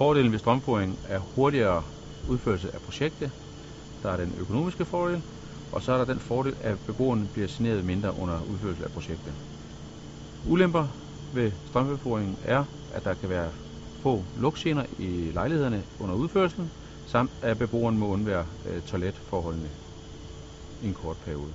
Fordelen ved strømføring er hurtigere udførelse af projektet. Der er den økonomiske fordel, og så er der den fordel, at beboerne bliver generet mindre under udførelse af projektet. Ulemper ved strømføringen er, at der kan være få lugtgener i lejlighederne under udførelsen, samt at beboeren må undvære øh, toiletforholdene i en kort periode.